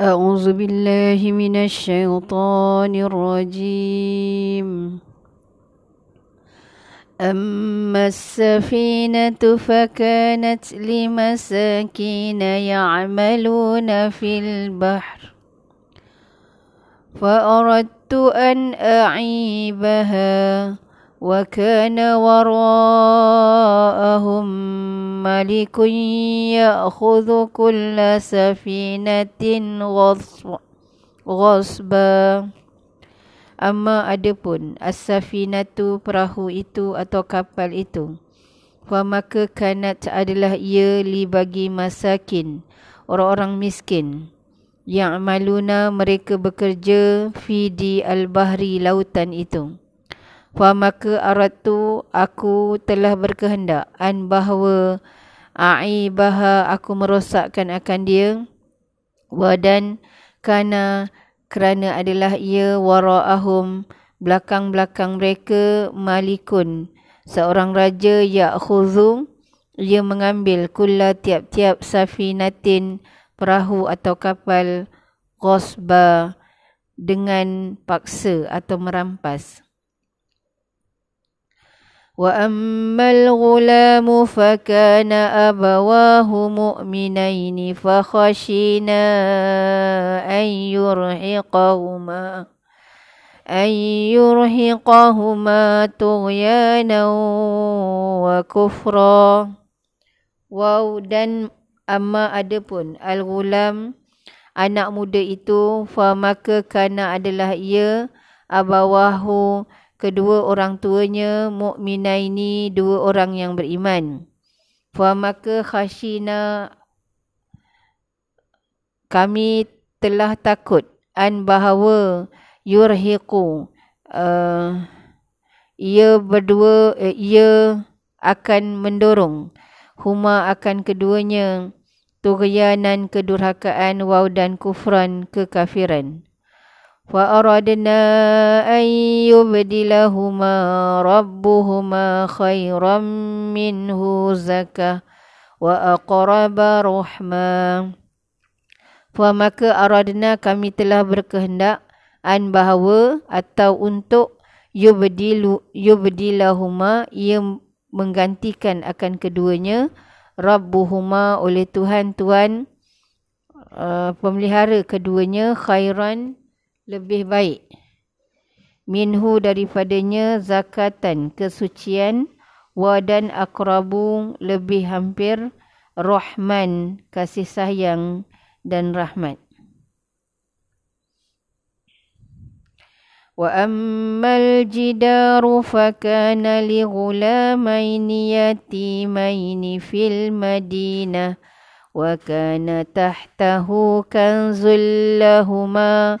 أعوذ بالله من الشيطان الرجيم. أما السفينة فكانت لمساكين يعملون في البحر فأردت أن أعيبها. وكان وراءهم ملك يأخذ كل سفينة غصبا Amma adapun as-safinatu perahu itu atau kapal itu fa maka kanat adalah ia li bagi masakin orang-orang miskin yang maluna mereka bekerja fi di al-bahri lautan itu Fa maka aratu aku telah berkehendak. An bahawa aibaha aku merosakkan akan dia. Wadan kana kerana adalah ia waraahum belakang-belakang mereka malikun. Seorang raja ya'khudhu ia mengambil kulla tiap-tiap safinatin perahu atau kapal ghasba dengan paksa atau merampas وأما الغلام فكان أبواه مؤمنين فخشينا أن يرهقهما أن يرهقهما طغيانا وكفرا Wow dan amma ada pun al-ghulam anak muda itu fa maka kana adalah ia abawahu kedua orang tuanya mukminah ini dua orang yang beriman. Fa maka khashina kami telah takut an bahawa yurhiqu uh, ia berdua uh, ia akan mendorong huma akan keduanya tughyanan kedurhakaan waw dan kufran kekafiran. فأردنا أن يبدلهما ربهما خيرا منه زكاة وأقرب رحمة Maka aradna kami telah berkehendak an bahawa atau untuk yubdilu yubdilahuma ia menggantikan akan keduanya rabbuhuma oleh Tuhan Tuhan uh, pemelihara keduanya khairan lebih baik. Minhu daripadanya zakatan kesucian wa dan akrabu lebih hampir rahman kasih sayang dan rahmat. Wa ammal jidaru fakana li ghulamaini yatimaini fil madinah wa kana tahtahu kanzul lahumā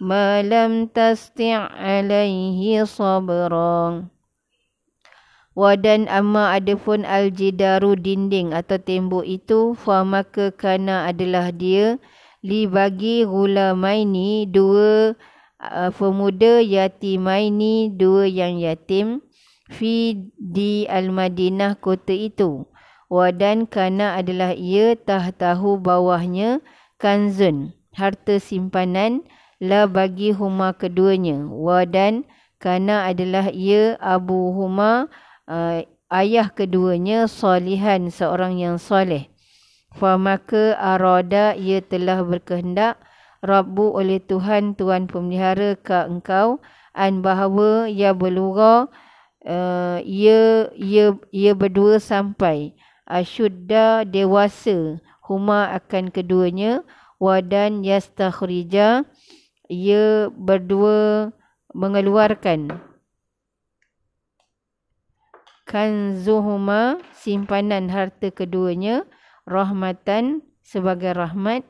Ma lam tasti' alaihi sabra wa dan amma adapun al-jidaru dinding atau tembok itu fa maka kana adalah dia li bagi gulamaini dua uh, pemuda yatimaini dua yang yatim fi di al-madinah kota itu. Wa dan kana adalah ia tahtahu bawahnya kanzun harta simpanan la bagi huma keduanya. Wadan karena adalah ia abu huma uh, ayah keduanya salihan seorang yang soleh. Fa maka arada ia telah berkehendak rabbu oleh Tuhan tuan pemelihara ka engkau an bahawa ya belura uh, ia ia ia berdua sampai. Asyudda dewasa huma akan keduanya. Wadan yastakhrija ia berdua mengeluarkan. Kanzuhuma simpanan harta keduanya rahmatan sebagai rahmat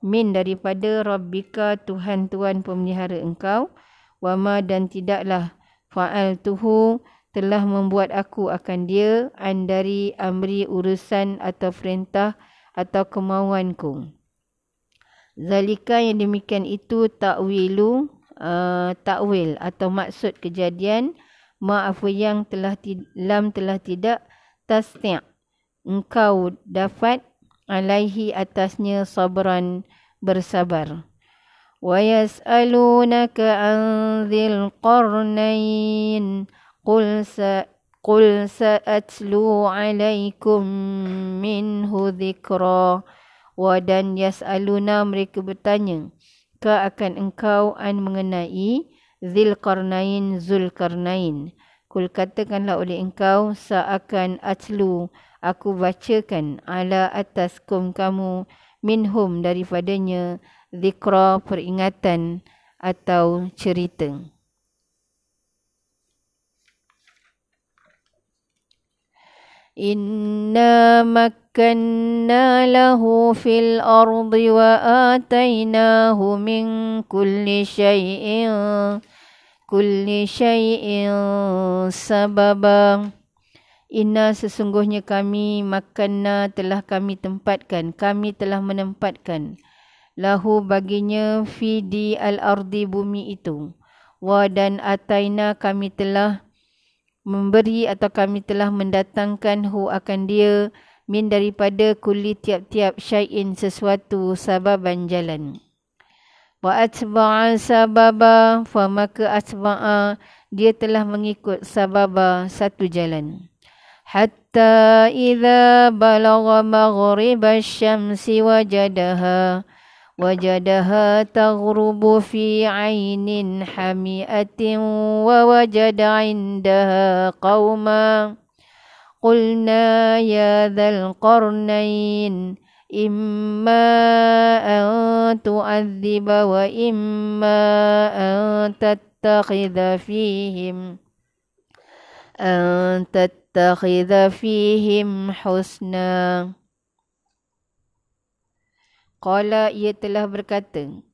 min daripada rabbika Tuhan Tuhan pemelihara engkau. Wama dan tidaklah fa'al tuhu telah membuat aku akan dia an dari amri urusan atau perintah atau kemauanku zalika yang demikian itu takwilu uh, takwil atau maksud kejadian maaf yang telah lam telah tidak tasti' engkau dapat alaihi atasnya sabran bersabar. Wa yas'alunaka an dhil qarnain qul sa qul sa'atlu alaikum minhu dhikra wa dan yas'aluna mereka bertanya ka akan engkau an mengenai zil qarnain zul qarnain kul katakanlah oleh engkau seakan atlu aku bacakan ala atas kum kamu minhum daripadanya zikra peringatan atau cerita. Makkanna lahu fil ardi wa atainahu min kulli syai'in kulli syai'in sababah. Inna sesungguhnya kami makanna telah kami tempatkan. Kami telah menempatkan. Lahu baginya fidi al-ardi bumi itu. Wa dan ataina kami telah memberi atau kami telah mendatangkan hu akan dia min daripada kuli tiap-tiap syai'in sesuatu sababan jalan. Wa atba'a sababa fa maka atba'a dia telah mengikut sababa satu jalan. Hatta idza balagha maghriba syamsi wajadaha. وجدها تغرب في عين حمئة ووجد عندها قوما. قلنا يا ذا القرنين إما أن تعذب وإما أن تتخذ فيهم أن تتخذ فيهم حسنا. Qala ia telah berkata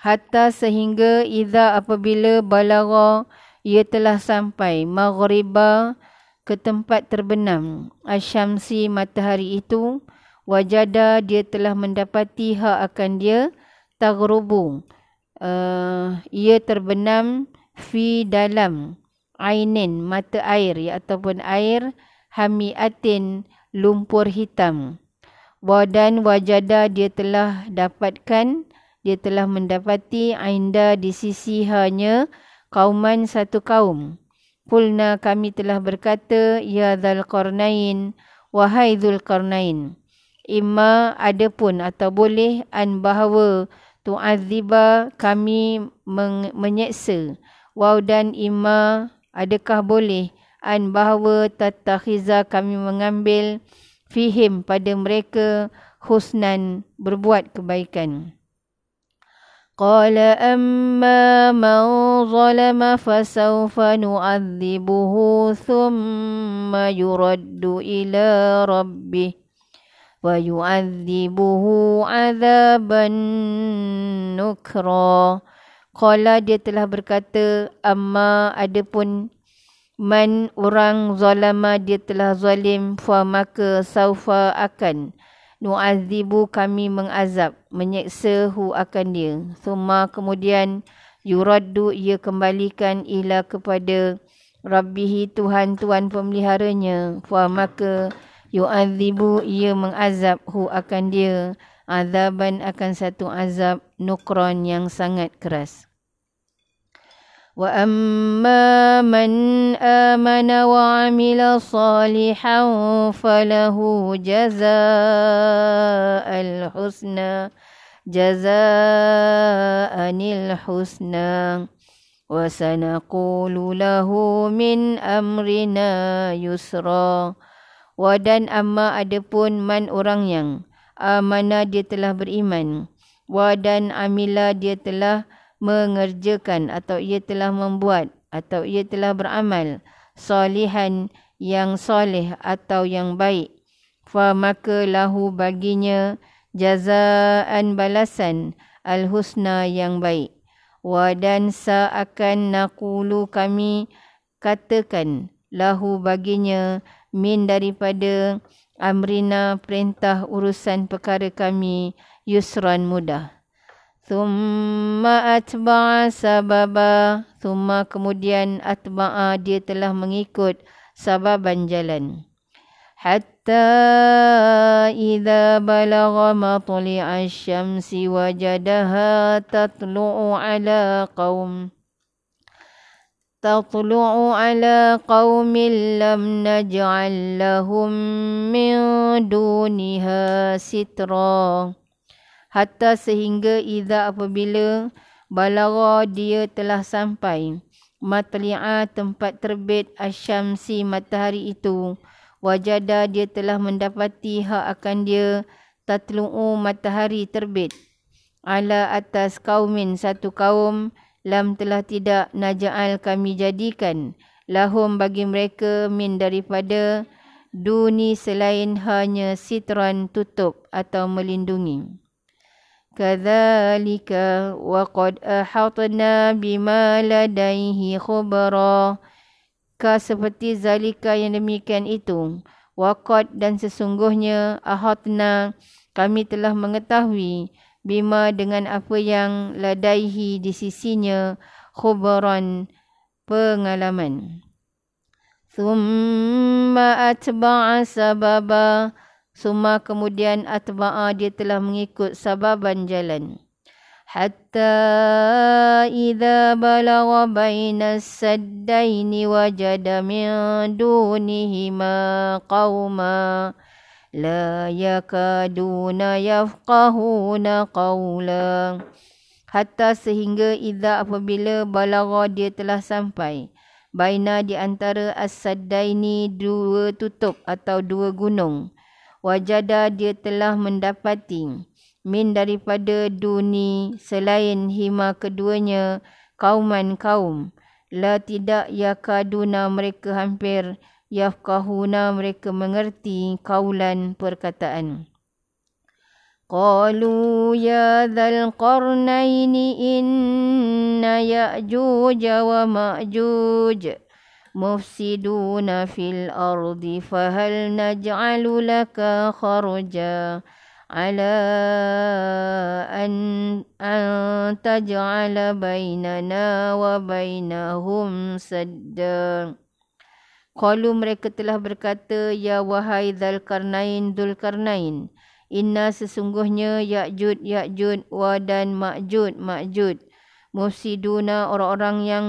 Hatta sehingga iza apabila balaga ia telah sampai maghriba ke tempat terbenam asyamsi matahari itu wajada dia telah mendapati hak akan dia taghrubu uh, ia terbenam fi dalam ainin mata air ya, ataupun air hamiatin lumpur hitam wadan wajada dia telah dapatkan dia telah mendapati ainda di sisi hanya kauman satu kaum Kulna kami telah berkata ya dzal qarnain wahai dzul qarnain Ima ada pun atau boleh an bahawa tu'aziba kami menyeksa Waw dan ima adakah boleh an bahawa tatakhiza kami mengambil fihim pada mereka husnan berbuat kebaikan. قال أما من ظلم فسوف نعذبه ثم يرد إلى ربه ويعذبه عذابا نكرا Qala dia telah berkata amma adapun man orang zalama dia telah zalim fa maka saufa akan nu'azibu kami mengazab menyeksa hu akan dia. Summa kemudian yuraddu ia kembalikan ila kepada rabbihi tuhan tuhan pemeliharanya. Fa maka yu'adzibu ia mengazab hu akan dia azaban akan satu azab nukron yang sangat keras. Wa amma man amana wa amila salihan falahu jazaa'al husna jazaa'anil husna. Wa sanaqulu lahu min amrina yusra. Wa dan amma ada pun man orang yang amana dia telah beriman. Wa dan amila dia telah mengerjakan atau ia telah membuat atau ia telah beramal salihan yang soleh atau yang baik fa maka lahu baginya jazaan balasan al husna yang baik wa dan akan naqulu kami katakan lahu baginya min daripada amrina perintah urusan perkara kami yusran mudah Thumma atba'a sababa. Thumma kemudian atba'a dia telah mengikut sababan jalan. Hatta idha balagha matli'a syamsi wajadaha tatlu'u ala qawm. تطلع على قوم لم نجعل لهم من دونها سترا hatta sehingga idza apabila balara dia telah sampai matli'a tempat terbit asyamsi matahari itu wajada dia telah mendapati hak akan dia tatlu'u matahari terbit ala atas kaumin satu kaum lam telah tidak naja'al kami jadikan. Lahum bagi mereka min daripada duni selain hanya sitran tutup atau melindungi. Kadzalika wa qad ahatna bima ladaihi khubara. Ka seperti zalika yang demikian itu. Wa qad dan sesungguhnya ahatna kami telah mengetahui bima dengan apa yang ladaihi di sisinya khubaran pengalaman. Thumma atba'a sababa Suma kemudian atba'a dia telah mengikut sababan jalan. Hatta idza balagha baina saddaini wajada min dunihima qauma la yakaduna yafqahuna qawla. Hatta sehingga idza apabila balagha dia telah sampai baina di antara as-saddaini dua tutup atau dua gunung wajada dia telah mendapati min daripada duni selain hima keduanya kauman kaum la tidak yakaduna mereka hampir yafqahuna mereka mengerti kaulan perkataan. Qalu ya dhal qarnaini inna ya'juj wa ma'juj mufsiduna fil ardi fahal naj'alu laka kharja ala an antaj'ala bainana wa bainahum sadda. Qalu mereka telah berkata, Ya wahai Dhal Karnain, Inna sesungguhnya Ya'jud, Ya'jud, wa dan Ma'jud, Ma'jud mufsiduna orang-orang yang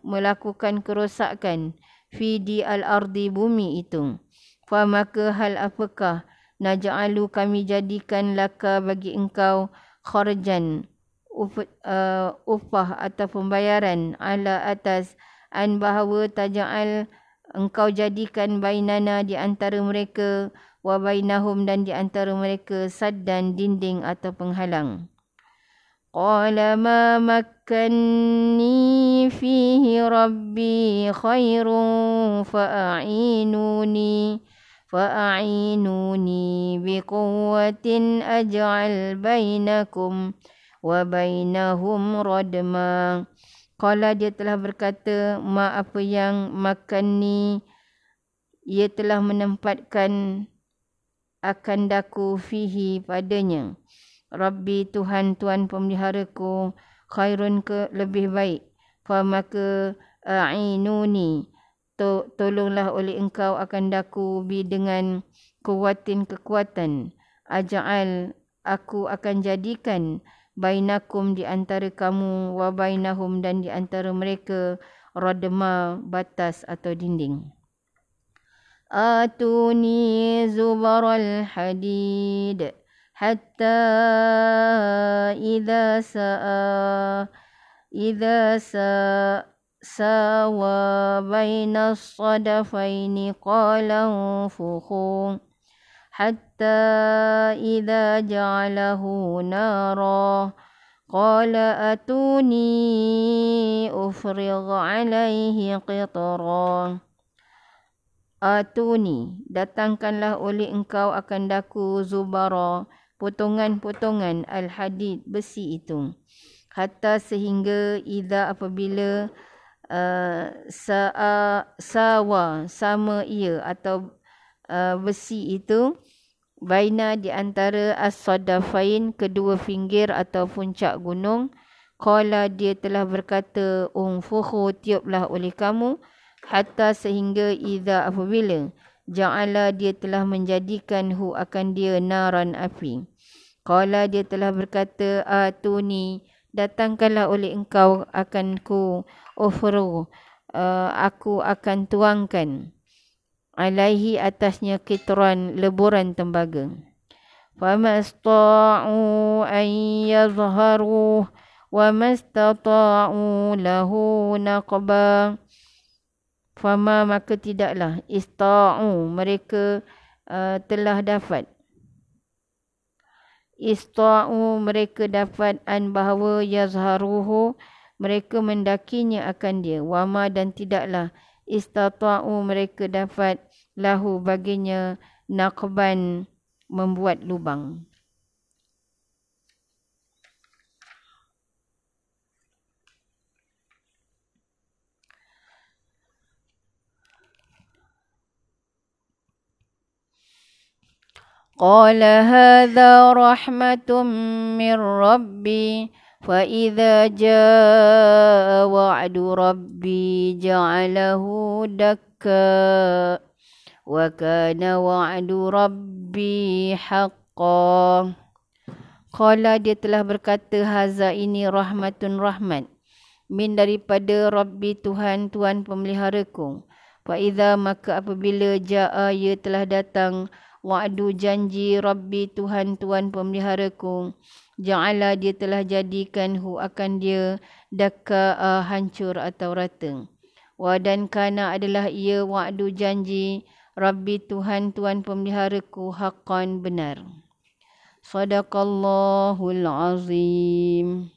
melakukan kerosakan fi di al-ardi bumi itu. Fa maka hal apakah naj'alu kami jadikan laka bagi engkau kharjan uh, upah atau pembayaran ala atas an bahawa taj'al engkau jadikan bainana di antara mereka wa bainahum dan di antara mereka saddan dinding atau penghalang. Qala ma makkanni fihi rabbi khairun faainuni fa'inuni biquwwatin aj'al bainakum wa bainahum radma. Kala dia telah berkata, ma apa yang makan ni, ia telah menempatkan akan daku fihi padanya. Rabbi Tuhan Tuhan pemeliharaku khairun ke lebih baik. Fa maka a'inuni to, tolonglah oleh engkau akan daku bi dengan kuatin kekuatan. Aja'al aku akan jadikan bainakum di antara kamu wa bainahum dan di antara mereka radma batas atau dinding. Atuni zubaral hadid hatta idza saa idza sa sawa bainas sadafaini qalan fukhun حتى إذا جعله نارا قال أتوني أفرغ عليه قطرا Atuni, datangkanlah oleh engkau akan daku zubara, potongan-potongan al-hadid besi itu. Hatta sehingga idza apabila uh, sa'a sawa sama ia atau uh, besi itu baina di antara as-sadafain kedua pinggir atau puncak gunung. Qala dia telah berkata umfuhu tiuplah oleh kamu hatta sehingga idza apabila ja'ala dia telah menjadikan hu akan dia naran api. Qala dia telah berkata atuni datangkanlah oleh engkau akan ku ufru uh, aku akan tuangkan alaihi atasnya kitran leburan tembaga famasta'u an yazharu wa mastata'u lahu naqba Fama maka tidaklah ista'u mereka uh, telah dapat. Ista'u mereka dapat an bahawa yazharuhu mereka mendakinya akan dia. Wama dan tidaklah istata'u mereka dapat lahu baginya naqban membuat lubang. قال هذا رحمة من ربي فإذا جاء وعد ربي جعله دكا وكان وعد ربي حقا Qala dia telah berkata haza ini rahmatun rahmat min daripada Rabbi Tuhan Tuhan pemeliharaku. Fa idza maka apabila jaa ia telah datang wa'du janji Rabbi Tuhan Tuhan pemeliharaku. Ja'ala dia telah jadikan hu akan dia daka uh, hancur atau rata. Wa dan kana adalah ia wa'du janji Rabbi Tuhan Tuhan pemeliharaku haqqan benar. Sadaqallahul azim.